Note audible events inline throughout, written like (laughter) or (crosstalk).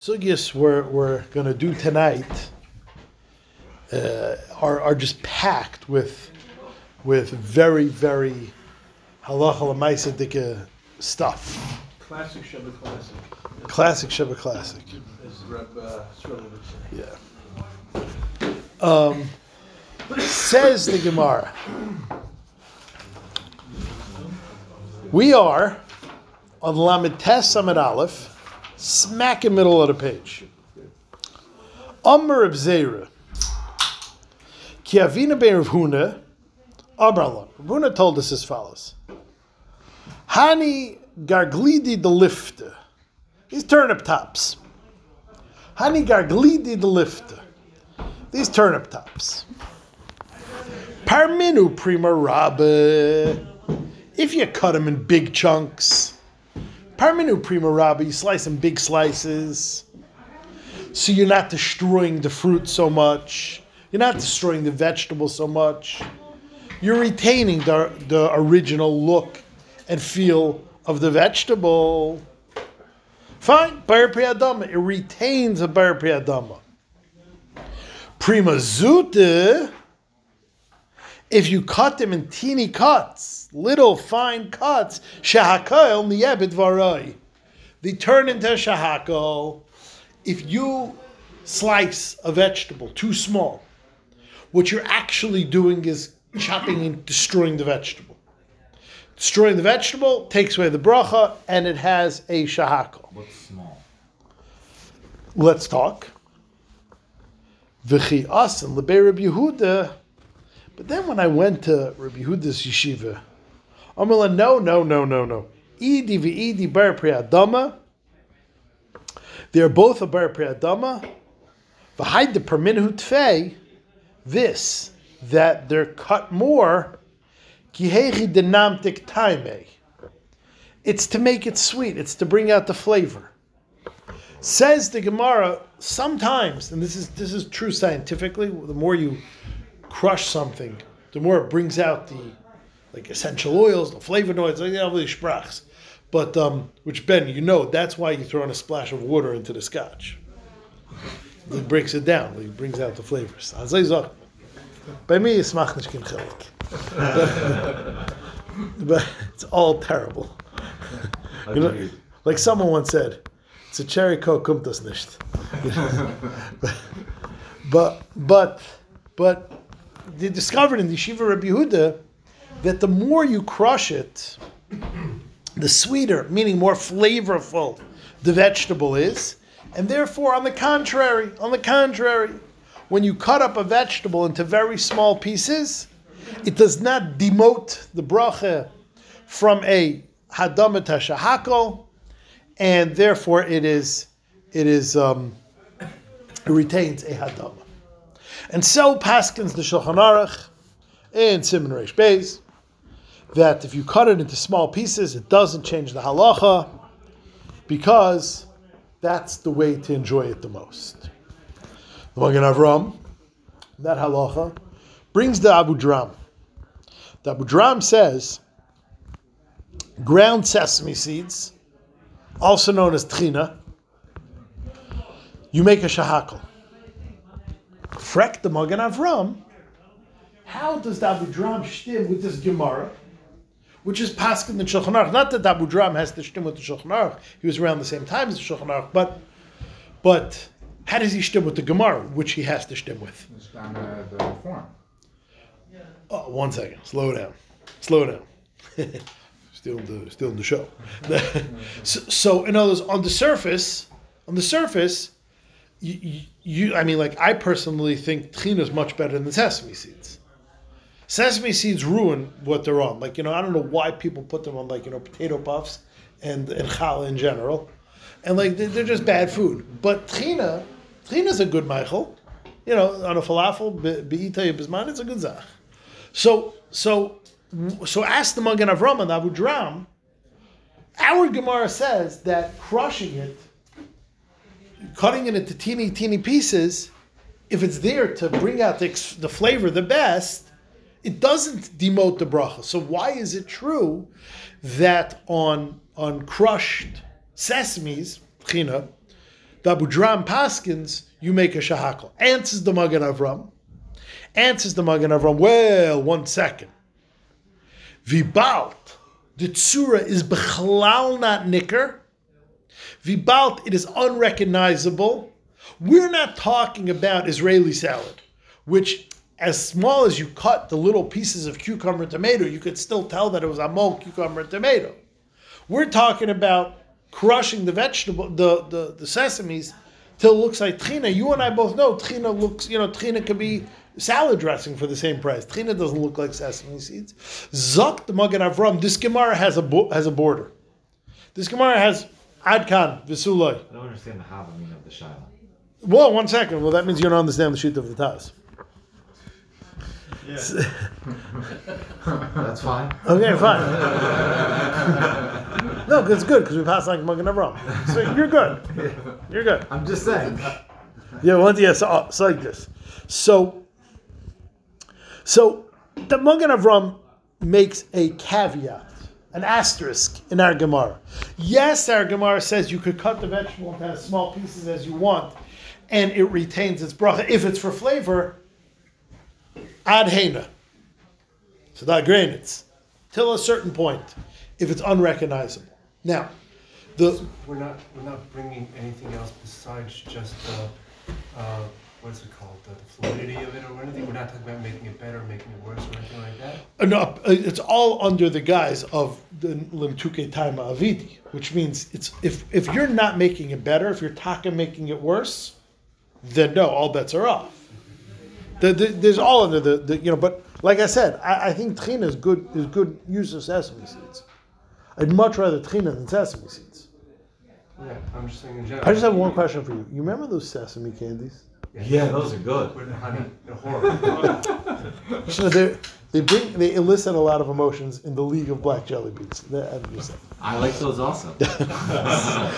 sugyas we're, we're going to do tonight uh, are, are just packed with with very very halacha stuff. Classic Shabbat classic. Classic Shabbat classic. As uh, would. Yeah. Um, says the Gemara. We are on Lamed Tes Aleph, smack in the middle of the page. Amr of Zera. Ki avina ben Rav Huna, Abralon. Rav Huna told us as follows. Hani garglidi the lifter. These turnip tops. Hani garglidi the lifter. These turnip tops. Parminu prima rabbe. If you cut them in big chunks. Parminu prima rabbe, you slice them big slices. So you're not destroying the fruit so much. You're not destroying the vegetable so much. You're retaining the, the original look and feel of the vegetable. Fine, bar priyadama. It retains a bar priyadama. Prima zute, if you cut them in teeny cuts, little fine cuts, shahakal niyebit varai. They turn into shahakal. If you slice a vegetable too small, what you're actually doing is chopping and destroying the vegetable. Destroying the vegetable takes away the bracha, and it has a shahakal. What's small? Let's talk. V'chi asan lebei Rabbi Yehuda. But then when I went to Rabbi Yehuda's yeshiva, Amala, no, no, no, no, no. Idi v'idi bar priyadama. They're both a bar priyadama. V'haid the perminhu tfei. This, that they're cut more. Kihechi denamtik taime. It's to make it sweet. It's to bring out the flavor. Says the Gemara, sometimes, and this is this is true scientifically, the more you crush something, the more it brings out the like essential oils, the flavonoids, like all these sprachs. But um, which Ben, you know, that's why you throw in a splash of water into the scotch. It breaks it down. It brings out the flavors. As I say, By me, it's mach nicht kein chelik. But- (laughs) But it's all terrible. You know, like someone once said, it's a cherry coke kommt das nicht. (laughs) but but but they discovered in the Shiva Rabbi Yehuda that the more you crush it, the sweeter, meaning more flavorful, the vegetable is, and therefore, on the contrary, on the contrary, when you cut up a vegetable into very small pieces, it does not demote the bracha from a hadama shahakol, and therefore it is it is um, it retains a hadama. And so paskins the Shulchan Aruch in Simon Reish Beis that if you cut it into small pieces, it doesn't change the halacha because that's the way to enjoy it the most. The Magen Avram, that halacha, brings the Abu Dram. The Abu Dram says ground sesame seeds, also known as tchina, you make a shahakal. Frek the Magen Avram, how does the Abu Dram shtim with this Gemara, which is Paskin the Shulchan Aruch? Not that the Abu Dram has to shtim with the Shulchan Aruch, he was around the same time as the Shulchan Aruch, but, but how does he shtim with the Gemara, which he has to shtim with? It's on the, uh, the form. Oh, one second. Slow down. Slow down. (laughs) still in the still in the show. (laughs) so, so, in other words, on the surface, on the surface, you, you, you I mean, like I personally think tchina is much better than the sesame seeds. Sesame seeds ruin what they're on. Like you know, I don't know why people put them on like you know potato puffs and and challah in general, and like they're, just bad food. But tchina is a good Michael. You know, on a falafel, be'ita bisman, it's a good zach. So, so, so ask the Magen Avram and Abu Dram. Our Gemara says that crushing it, cutting it into teeny, teeny pieces, if it's there to bring out the, the flavor the best, it doesn't demote the bracha. So why is it true that on on crushed sesames, tchina, The Abu Dram Paskins, you make a shahakal. Answers the Magen Avram. Answers the Magen Avram. Well, one second. Vibalt, the tsura is bechalal not nicker. Vibalt, it is unrecognizable. We're not talking about Israeli salad, which, as small as you cut the little pieces of cucumber and tomato, you could still tell that it was amol cucumber and tomato. We're talking about crushing the vegetable, the, the, the sesames, till it looks like tchina. You and I both know tchina looks, you know, tchina could be salad dressing for the same price. Tchina doesn't look like sesame seeds. Zok the Magen Avram, this Gemara has a, bo- has a border. This Gemara has Adkan, Visulai. I don't understand the Havamina of the Shaila. Well, one second. Well, that means you don't understand the sheet of the Taz. That's fine. Okay, fine. no, 'cause it's good because we passed like Magen Avram. So you're good. You're good. I'm just saying. Yeah, one yes, uh, it's like this. So, so the Magen Avram makes a caveat, an asterisk in our Gemara. Yes, our Gemara says you could cut the vegetable into as small pieces as you want, and it retains its bracha. If it's for flavor, ad hena. So that granitz till a certain point, if it's unrecognizable. Now, the We're not, we're not bringing anything else besides just the, uh, what's it called, the fluidity of it or anything? We're not talking about making it better, or making it worse or anything like that? Uh, No, uh, it's all under the guise of the limtuke taima avidi, which means it's if if you're not making it better, if you're taka making it worse, then no, all bets are off. The, the, there's all under the, the you know, but like I said, I, I think tchina is good is good use of sesame seeds. I'd much rather tchina than sesame seeds. Yeah, I'm just saying in general. I just have one question for you. You remember those sesame candies? Yeah, those are good. With the honey, (laughs) they're horrible. You they they bring they elicit a lot of emotions in the league of black jelly beans. I'm just saying. I like those also. (laughs)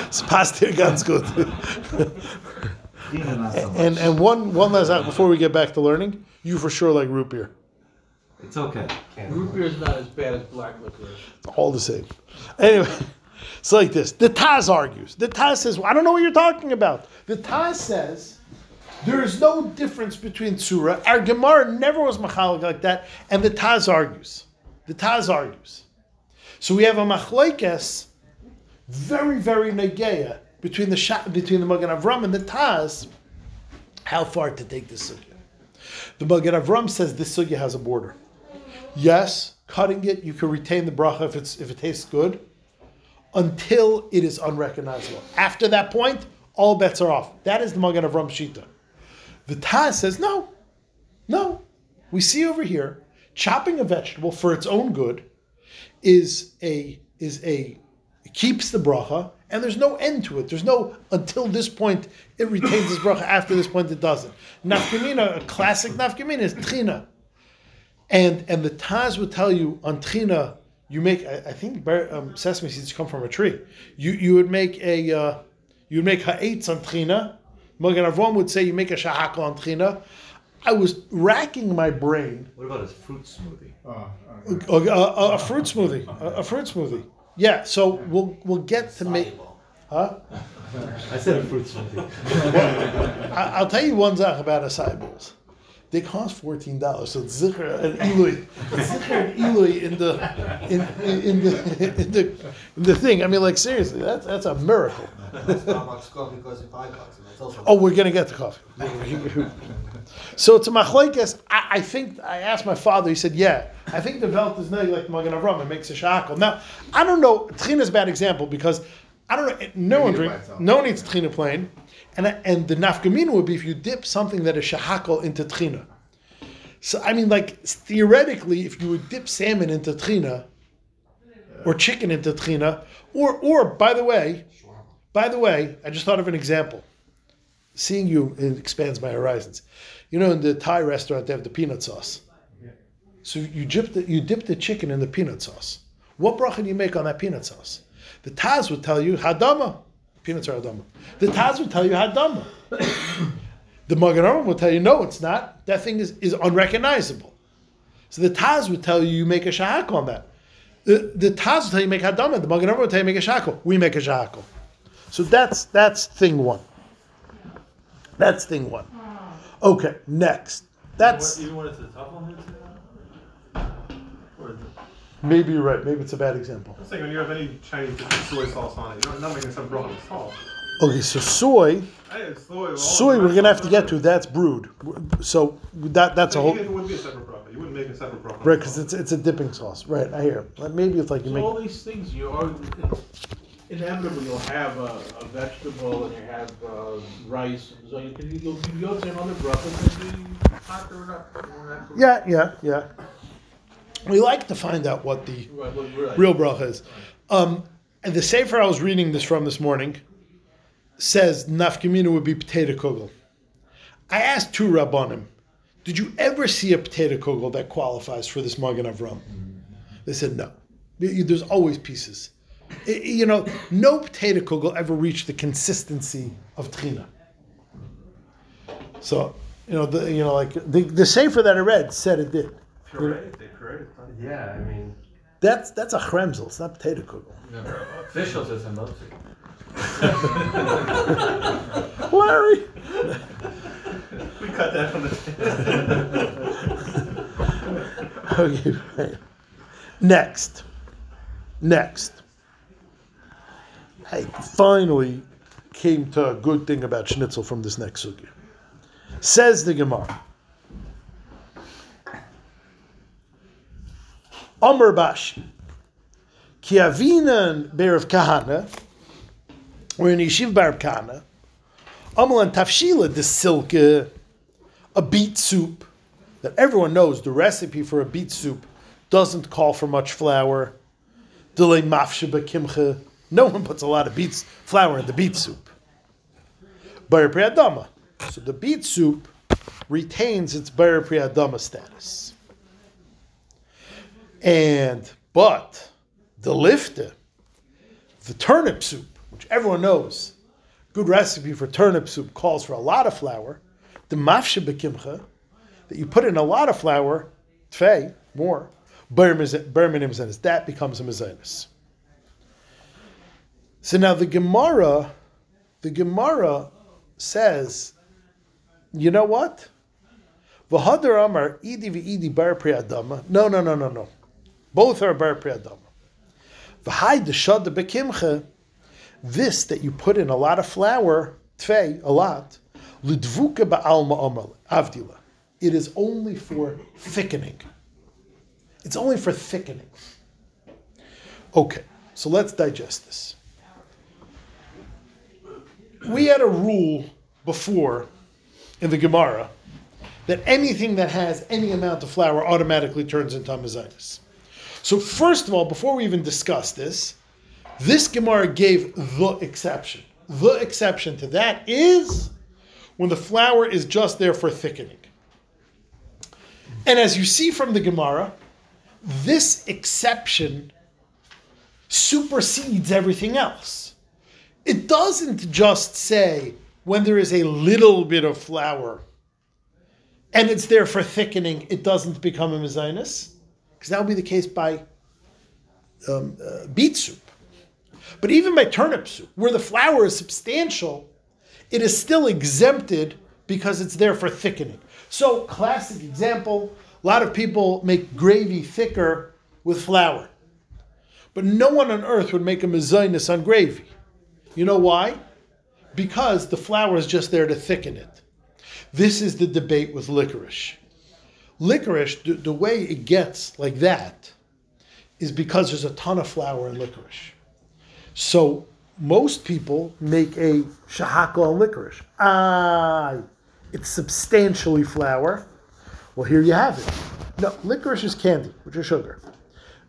It's past here, ganz good. Dina, not so much. And and one one last out before we get back to learning, you for sure like root beer. It's okay. Can't- Root beer is not as bad as black licorice. All the same. Anyway, (laughs) it's like this. The Taz argues. The Taz says, I don't know what you're talking about. The Taz says there is no difference between Surah. Our Gemara never was machalik like that. And the Taz argues. The Taz argues. So we have a machlekes, very, very negeya, between the Sha- between the Magen Avram and the Taz, how far to take this sugya. The Magen Avram says this sugya has a border. Yes, cutting it, you can retain the bracha if it's if it tastes good, until it is unrecognizable. After that point, all bets are off. That is the Magen Avram Shita. The Taz says no, no. We see over here chopping a vegetable for its own good is a is a keeps the bracha and there's no end to it. There's no until this point it retains its bracha. After this point it doesn't. Nafkamina, a classic nafkamina is tchina. And and the Taz would tell you on tchina, you make I, I think um, sesame seeds come from a tree. You you would make a uh, you would make ha'etz on tchina. Magen Avram would say you make a shahaka on tchina. I was racking my brain What about a fruit smoothie? Uh, a, a, a fruit smoothie, a, a fruit smoothie. Yeah, so we'll we'll get to make. Huh? (laughs) I said a fruit smoothie. (laughs) I, I'll tell you one thing about acai bowls. They cost fourteen dollars, so it's zikr and ilui, it's zikr and ilui in the in, in, in the in the in the thing. I mean, like seriously, that's that's a miracle. Starbucks coffee costs five bucks, and that's also. Oh, we're gonna get the coffee. (laughs) So it's a machlekes. I, I think I asked my father. He said, "Yeah, I think the velt is neg like Magen Avram. It makes a shackle." Now, I don't know. Tchina is a bad example because I don't know. No one drink. No one eats tchina plain, and and the nafkamina would be if you dip something that is shahakal into tchina. So I mean, like theoretically, if you would dip salmon into tchina, or chicken into tchina, or or by the way, by the way, I just thought of an example seeing you it expands my horizons. You know, in the Thai restaurant, they have the peanut sauce. So you dip the, you dip the chicken in the peanut sauce. What bracha do you make on that peanut sauce? The Taz would tell you hadama. Peanuts are hadama. The Taz would tell you hadama. (coughs) the Magen Avraham would tell you no, it's not. That thing is, is unrecognizable. So the Taz would tell you you make a shahak on that. The, the Taz would tell you make hadama. The Magen Avraham would tell you make a shahako. We make a shahako. So that's that's thing one. That's thing one. Okay, next. That's Even when it's a tough one, maybe you're right. Maybe it's a bad example. I'm saying when you have any Chinese dish with soy sauce on it, you're not making some broken sauce. Okay, so soy, I had soy. soy we're gonna have to get to. That's brewed. So that that's a whole It wouldn't be a separate broth. You wouldn't make a separate broth. right because it's it's a dipping sauce. Right, I hear. Maybe it's like you make. all these things, you are inevitably you'll have a, a vegetable and you have uh, rice. So you can you'll do yours and other and you hotter it up. more natural. Yeah, yeah, yeah. We like to find out what the Right, well, you're right. real bracha is. Um, and the sefer I was reading this from this morning says nafkamina would be potato kugel. I asked two rabbanim, did you ever see a potato kugel that qualifies for this Magen Avram? They said no. There's always pieces. I- you know, no potato kugel ever reached the consistency of tchina. So, you know, the, you know, like the, the sefer that I read said it did. Puree, they puree it. Yeah, I mean, That's that's a chremzel. It's not potato kugel. Officials is a multi. (laughs) Larry. We cut that from the. (laughs) Okay, right. Next. Next. I finally came to a good thing about schnitzel from this next sugya. Says the Gemara. Amr Bashi. Ki avinan be'er kahana, or in Yeshiv bar kahana, Amalan tafshila the silke, uh, a beet soup that everyone knows the recipe for a beet soup doesn't call for much flour. Delay mafshe kimche. No one puts a lot of beets flour in the beet soup. Priyadama. So the beet soup retains its priyadama status. And but the lifte, the turnip soup, which everyone knows, good recipe for turnip soup calls for a lot of flour. The mafshe kimche that you put in a lot of flour, tfei, more, berminim zenis, that becomes a mezainis. So now the Gemara, the Gemara says, you know what? V'hadar amar idi v'idi bar priyadama. No, no, no, no, no. Both are bar priyadama. V'hai deshad bekimche. This that you put in a lot of flour, tfei, a lot, lidvuka ba'alma amal avdila. It is only for thickening. It's only for thickening. Okay, so let's digest this. We had a rule before in the Gemara that anything that has any amount of flour automatically turns into amazitis. So first of all, before we even discuss this, this Gemara gave the exception. The exception to that is when the flour is just there for thickening. And as you see from the Gemara, this exception supersedes everything else. It doesn't just say when there is a little bit of flour and it's there for thickening, it doesn't become a mezainis, because that would be the case by um, uh, beet soup. But even by turnip soup, where the flour is substantial, it is still exempted because it's there for thickening. So, classic example a lot of people make gravy thicker with flour. But no one on earth would make a mezainis on gravy. You know why? Because the flour is just there to thicken it. This is the debate with licorice. Licorice, the, the way it gets like that is because there's a ton of flour in licorice. So most people make a shahaka on licorice. Ah, it's substantially flour. Well, here you have it. No, licorice is candy, which is sugar.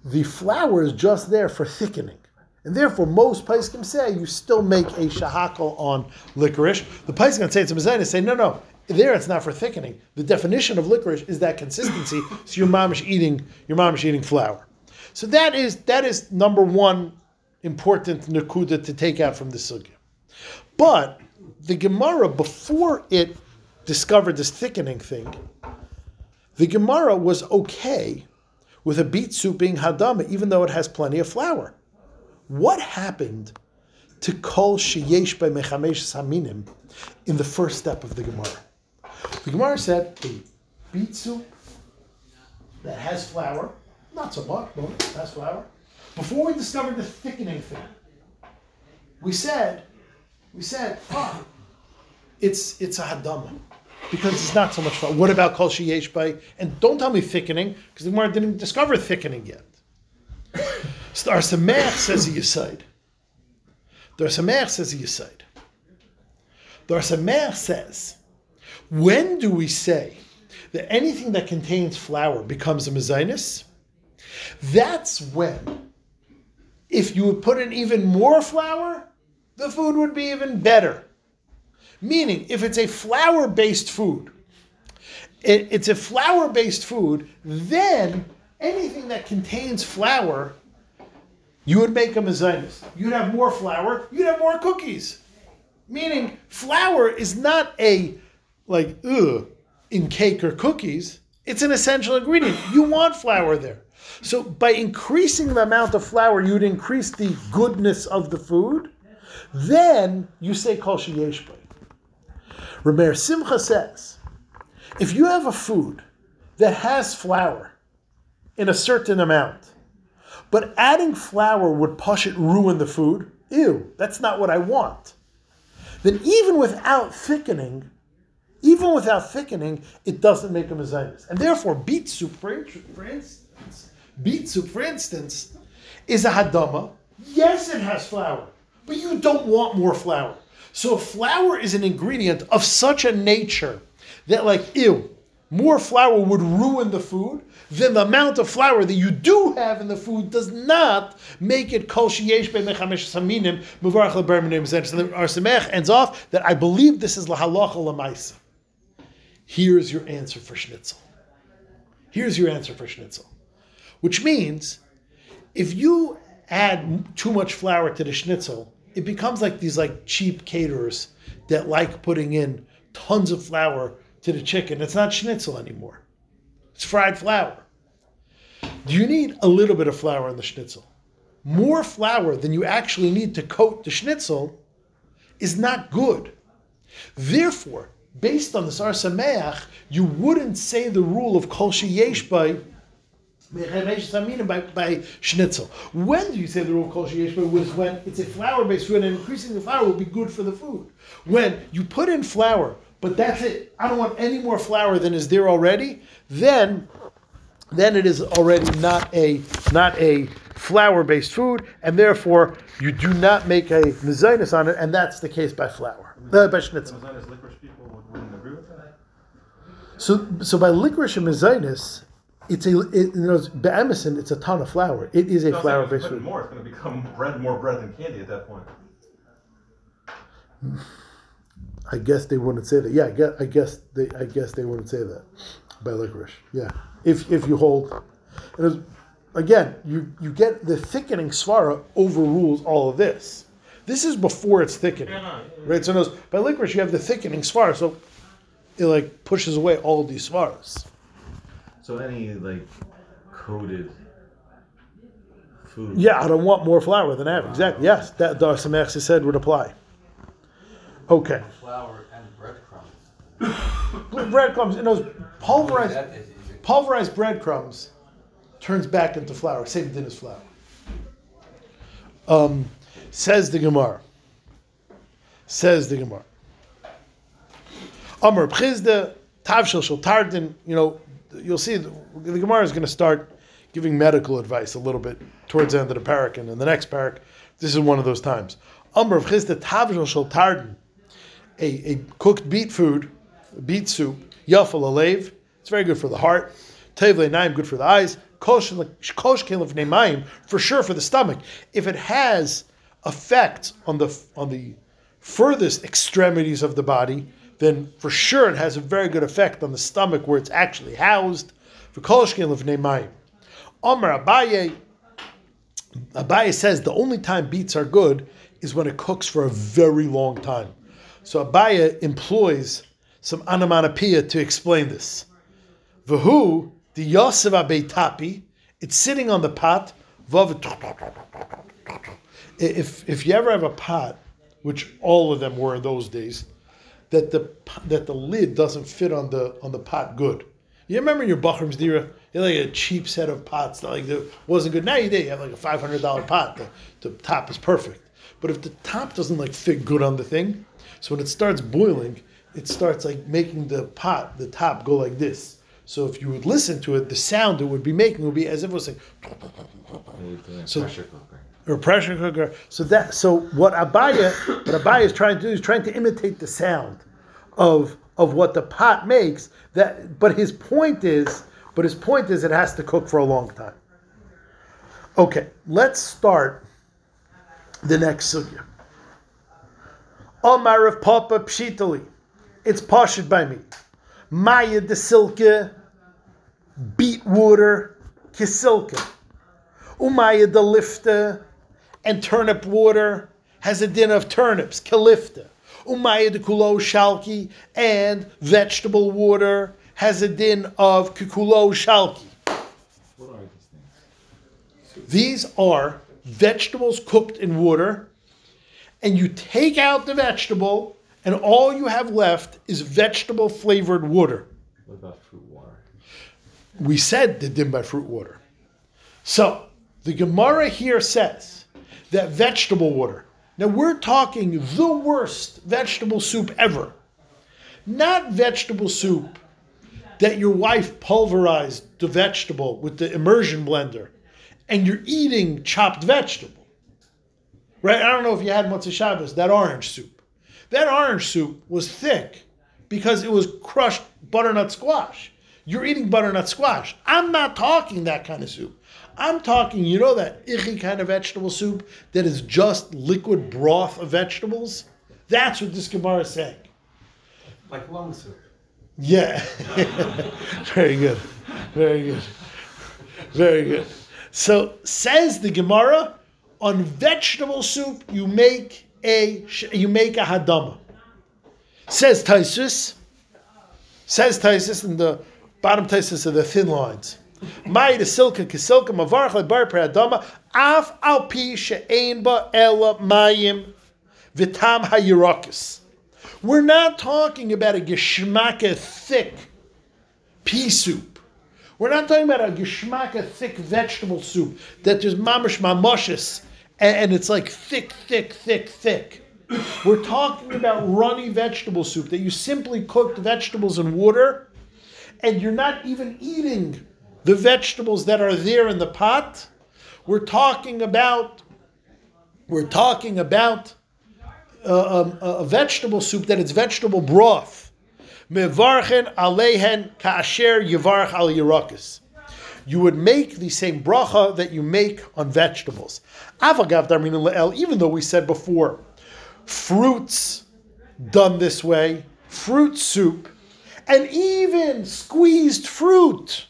The flour is just there for thickening. And therefore, most Paiskim say you still make a shahakal on licorice. The Paiskim say it's a mezainis, say, no, no, there it's not for thickening. The definition of licorice is that consistency, so your mom is eating, your mom is eating flour. So that is, that is number one important nakuda to take out from the sugya. But the Gemara, before it discovered this thickening thing, the Gemara was okay with a beet soup being hadama, even though it has plenty of flour. What happened to kol sheyesh by mechamesh haminim in the first step of the Gemara. The Gemara said a beet soup that has flour, not so much, but has flour. Before we discovered the thickening thing, we said, we said, ah, it's it's a hadama because it's not so much flour. What about kol sheyesh by? And don't tell me thickening because the Gemara didn't discover thickening yet. Sameach says a Yisaid. The Sameach says a Yisaid. The Sameach says, when do we say that anything that contains flour becomes a mezainis? That's when, if you would put in even more flour, the food would be even better. Meaning, if it's a flour based food, it- it's a flour based food, then anything that contains flour you would make a mezainis. You'd have more flour. You'd have more cookies. Meaning, flour is not a like ugh in cake or cookies. It's an essential ingredient. You want flour there. So by increasing the amount of flour, you'd increase the goodness of the food. Then you say kol sheyesh bay. Rameir Simcha says, if you have a food that has flour in a certain amount, but adding flour would push it ruin the food. Ew, that's not what I want. Then even without thickening, even without thickening, it doesn't make a mezainis. And therefore, beet soup, for, instance, beet soup, for instance, is a hadama. Yes, it has flour, but you don't want more flour. So flour is an ingredient of such a nature that, like, ew, more flour would ruin the food, then the amount of flour that you do have in the food does not make it kol sheyesh be mechamesh saminim muvarach leber minim zen. So the Ar Samech ends off that I believe this is lahalacha lamaisa. Here's your answer for schnitzel. Here's your answer for schnitzel, which means if you add too much flour to the schnitzel, it becomes like these like cheap caterers that like putting in tons of flour to the chicken. It's not schnitzel anymore. It's fried flour. Do you need a little bit of flour in the schnitzel? More flour than you actually need to coat the schnitzel is not good. Therefore, based on this Ar Sameach, you wouldn't say the rule of Kol Sheyesh by by, by schnitzel. When do you say the rule of kol was when it's a flour-based food and increasing the flour will be good for the food. When you put in flour, but that's it. I don't want any more flour than is there already. Then, then it is already not a not a flour-based food, and therefore you do not make a mezainis on it, and that's the case by flour, uh, by schnitzel. As long as licorice people would- wouldn't agree with that. So, so by licorice and mezainis, it's a it, you know, be'emison, it's a ton of flour. It is a No, I'm saying if you flour-based food. More, it's gonna become bread, more bread than candy at that point. I guess they wouldn't say that. Yeah, I guess, I guess they I guess they wouldn't say that by licorice. Yeah, if if you hold, and it's, again, you you get the thickening svara overrules all of this. This is before it's thickening, right? So in by licorice you have the thickening svara, so it like pushes away all of these svaras. So any like coated food. Yeah, I don't want more flour than I have. Exactly. Yes, that Dar Samech said would apply. Okay. Flour and breadcrumbs. Breadcrumbs, and those pulverized That is easy. pulverized breadcrumbs turns back into flour. Same thing as flour. Um, says the Gemara. Says the Gemara. Amr Bchizda, Tavshil Shal Tardin, you know, you'll see the, the Gemara is going to start giving medical advice a little bit towards the end of the parak, and in the next parak, this is one of those times. Amr Bchizda, Tavshil Shal Tardin, a, a cooked beet food, beet soup, yafal alev. It's very good for the heart. Tev naim, good for the eyes. Kosh kelef neimayim, for sure for the stomach. If it has effect on the on the furthest extremities of the body, then for sure it has a very good effect on the stomach where it's actually housed. For kosh kelef neimayim. Amar Abaye, Abaye says the only time beets are good is when it cooks for a very long time. So Abaye employs some onomatopoeia to explain this. Vahu, the Yosef Abeitapi, it's sitting on the pot. If if you ever have a pot, which all of them were in those days, that the that the lid doesn't fit on the on the pot good. You remember your Bachram's Dira, you had like a cheap set of pots that like wasn't good. Now you did, you have like a five hundred dollar pot. The, the top is perfect, but if the top doesn't like fit good on the thing, so when it starts boiling, it starts like making the pot, the top go like this. So if you would listen to it, the sound it would be making would be as if it was like So- pressure cooker. or pressure cooker. So that so what Abaye what Abaye is trying to do is trying to imitate the sound of of what the pot makes. That but his point is but his point is it has to cook for a long time. Okay, let's start the next sugya. Omar of Papa Pshitali. It's pashut by me. Maya de silke, beet water, kisilke. Umaya de lifte, and turnip water has a din of turnips, kalifta. Umaya de kulo shalki, and vegetable water has a din of kukulo shalki. What are these things? These are vegetables cooked in water, and you take out the vegetable, and all you have left is vegetable flavored water. What about fruit water? We said the din by fruit water. So the Gemara here says that vegetable water. Now we're talking the worst vegetable soup ever. Not vegetable soup that your wife pulverized the vegetable with the immersion blender and you're eating chopped vegetable. Right? I don't know if you had Motzei Shabbos, that orange soup. That orange soup was thick because it was crushed butternut squash. You're eating butternut squash. I'm not talking that kind of soup. I'm talking, you know, that icky kind of vegetable soup that is just liquid broth of vegetables? That's what this Gemara is saying. Like lung soup. Yeah. (laughs) Very good. Very good. Very good. So says the Gemara, on vegetable soup you make a you make a hadama. Says Taisus. Says Taisus in the bottom Taisus of the thin lines. Mai de silka kisilka mavarch lebar af al pi she'ein ela mayim vitam hayirakis. We're not talking about a geshmaka thick pea soup. We're not talking about a geshmaka thick vegetable soup that there's mamish mamoshes and, and it's like thick, thick, thick, thick. We're talking about runny vegetable soup that you simply cooked vegetables in water and you're not even eating the vegetables that are there in the pot. We're talking about we're talking about uh, um, a vegetable soup that it's vegetable broth. Mevarchen alehen kaasher yivarch al yirakis. You would make the same bracha that you make on vegetables. Avagav darmin le'el, even though we said before, fruits done this way, fruit soup, and even squeezed fruit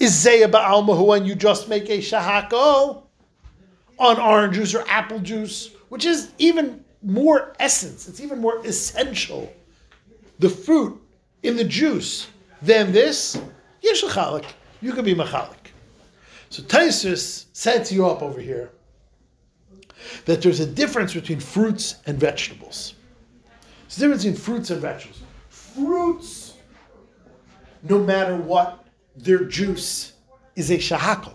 is zeya ba'almahu, and you just make a shahako on orange juice or apple juice, which is even more essence, it's even more essential, the fruit in the juice, than this, yesh l'chalik. You could be machalik. So Taisus sets you up over here that there's a difference between fruits and vegetables. There's a difference between fruits and vegetables. Fruits, no matter what, their juice is a shahakal.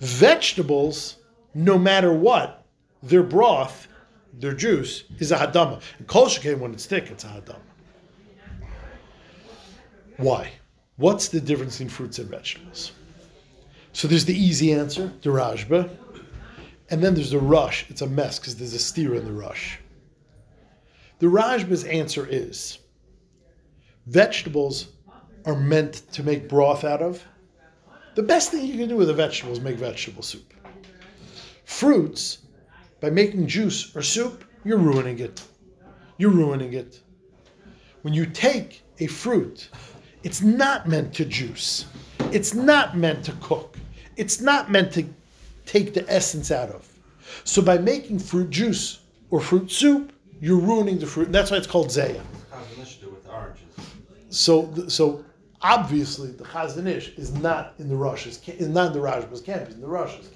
Vegetables, no matter what, their broth, their juice, is a hadama. And kol when it's thick, it's a hadama. Why? What's the difference in fruits and vegetables? So there's the easy answer, the Rashba, and then there's the Rosh. It's a mess because there's a steer in the Rosh. The Rashba's answer is vegetables are meant to make broth out of. The best thing you can do with a vegetable is make vegetable soup. Fruits, by making juice or soup, you're ruining it. You're ruining it. When you take a fruit, it's not meant to juice. It's not meant to cook. It's not meant to take the essence out of. So by making fruit juice or fruit soup, you're ruining the fruit. And that's why it's called zaya. So, so obviously the Chazon Ish is not in the Rosh's camp, not in the Rashba's camp, in the Rosh's camp.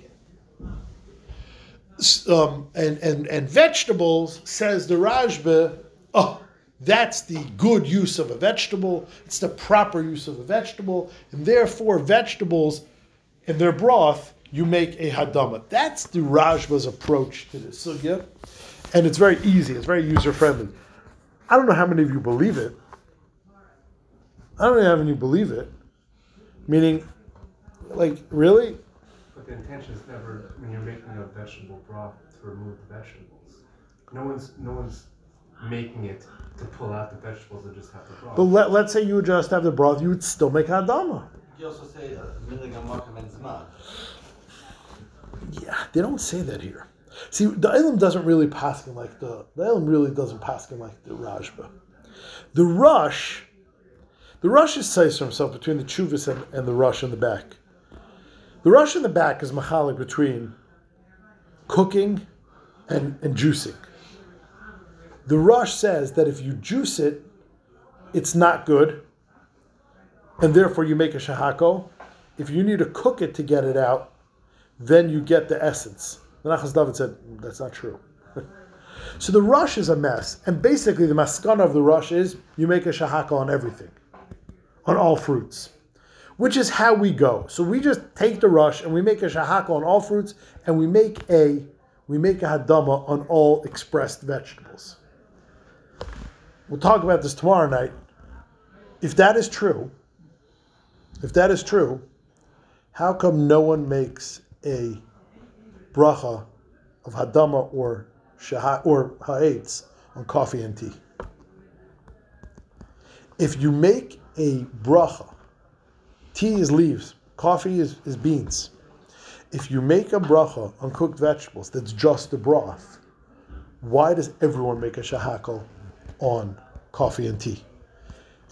Um, and, and, and vegetables, says the Rajba, oh, that's the good use of a vegetable, it's the proper use of a vegetable, and therefore vegetables in their broth, you make a hadama. That's the Rashba's approach to this sugya, and it's very easy. It's very user friendly. I don't know how many of you believe it. I don't know how many of you believe it. Meaning, like, really? But the intention is never when you're making a vegetable broth to remove the vegetables. No one's no one's making it to pull out the vegetables and just have the broth. But let, let's say you just have the broth, you would still make hadama. You also say uh, milligram machem and zman. Yeah, they don't say that here. See, the Ilm doesn't really paskin like the the Ilm really doesn't pass paskin like the Rashba. The Rosh, the Rosh is says for himself between the Chuvis and, and the Rosh in the back. The Rosh in the back is machalik between cooking and, and juicing. The Rosh says that if you juice it, it's not good, and therefore you make a shahako. If you need to cook it to get it out, then you get the essence. The Nachas David said mm, that's not true. (laughs) so the Rosh is a mess, and basically the maskana of the Rosh is you make a shahaka on everything, on all fruits, which is how we go. So we just take the Rosh and we make a shahaka on all fruits, and we make a we make a hadama on all expressed vegetables. We'll talk about this tomorrow night. If that is true, if that is true, how come no one makes a bracha of hadama or shah or ha'etz on coffee and tea? If you make a bracha, tea is leaves, coffee is, is beans. If you make a bracha on cooked vegetables, that's just the broth. Why does everyone make a shahakal on coffee and tea?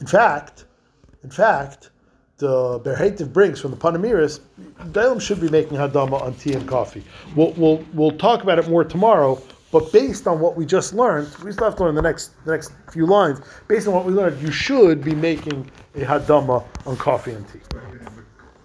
In fact, in fact, the Ba'er Heitev brings from the Panim Meiros, Balaam should be making hadama on tea and coffee. We'll, we'll, we'll talk about it more tomorrow, but based on what we just learned, we still have to learn the next, the next few lines. Based on what we learned, you should be making a hadama on coffee and tea.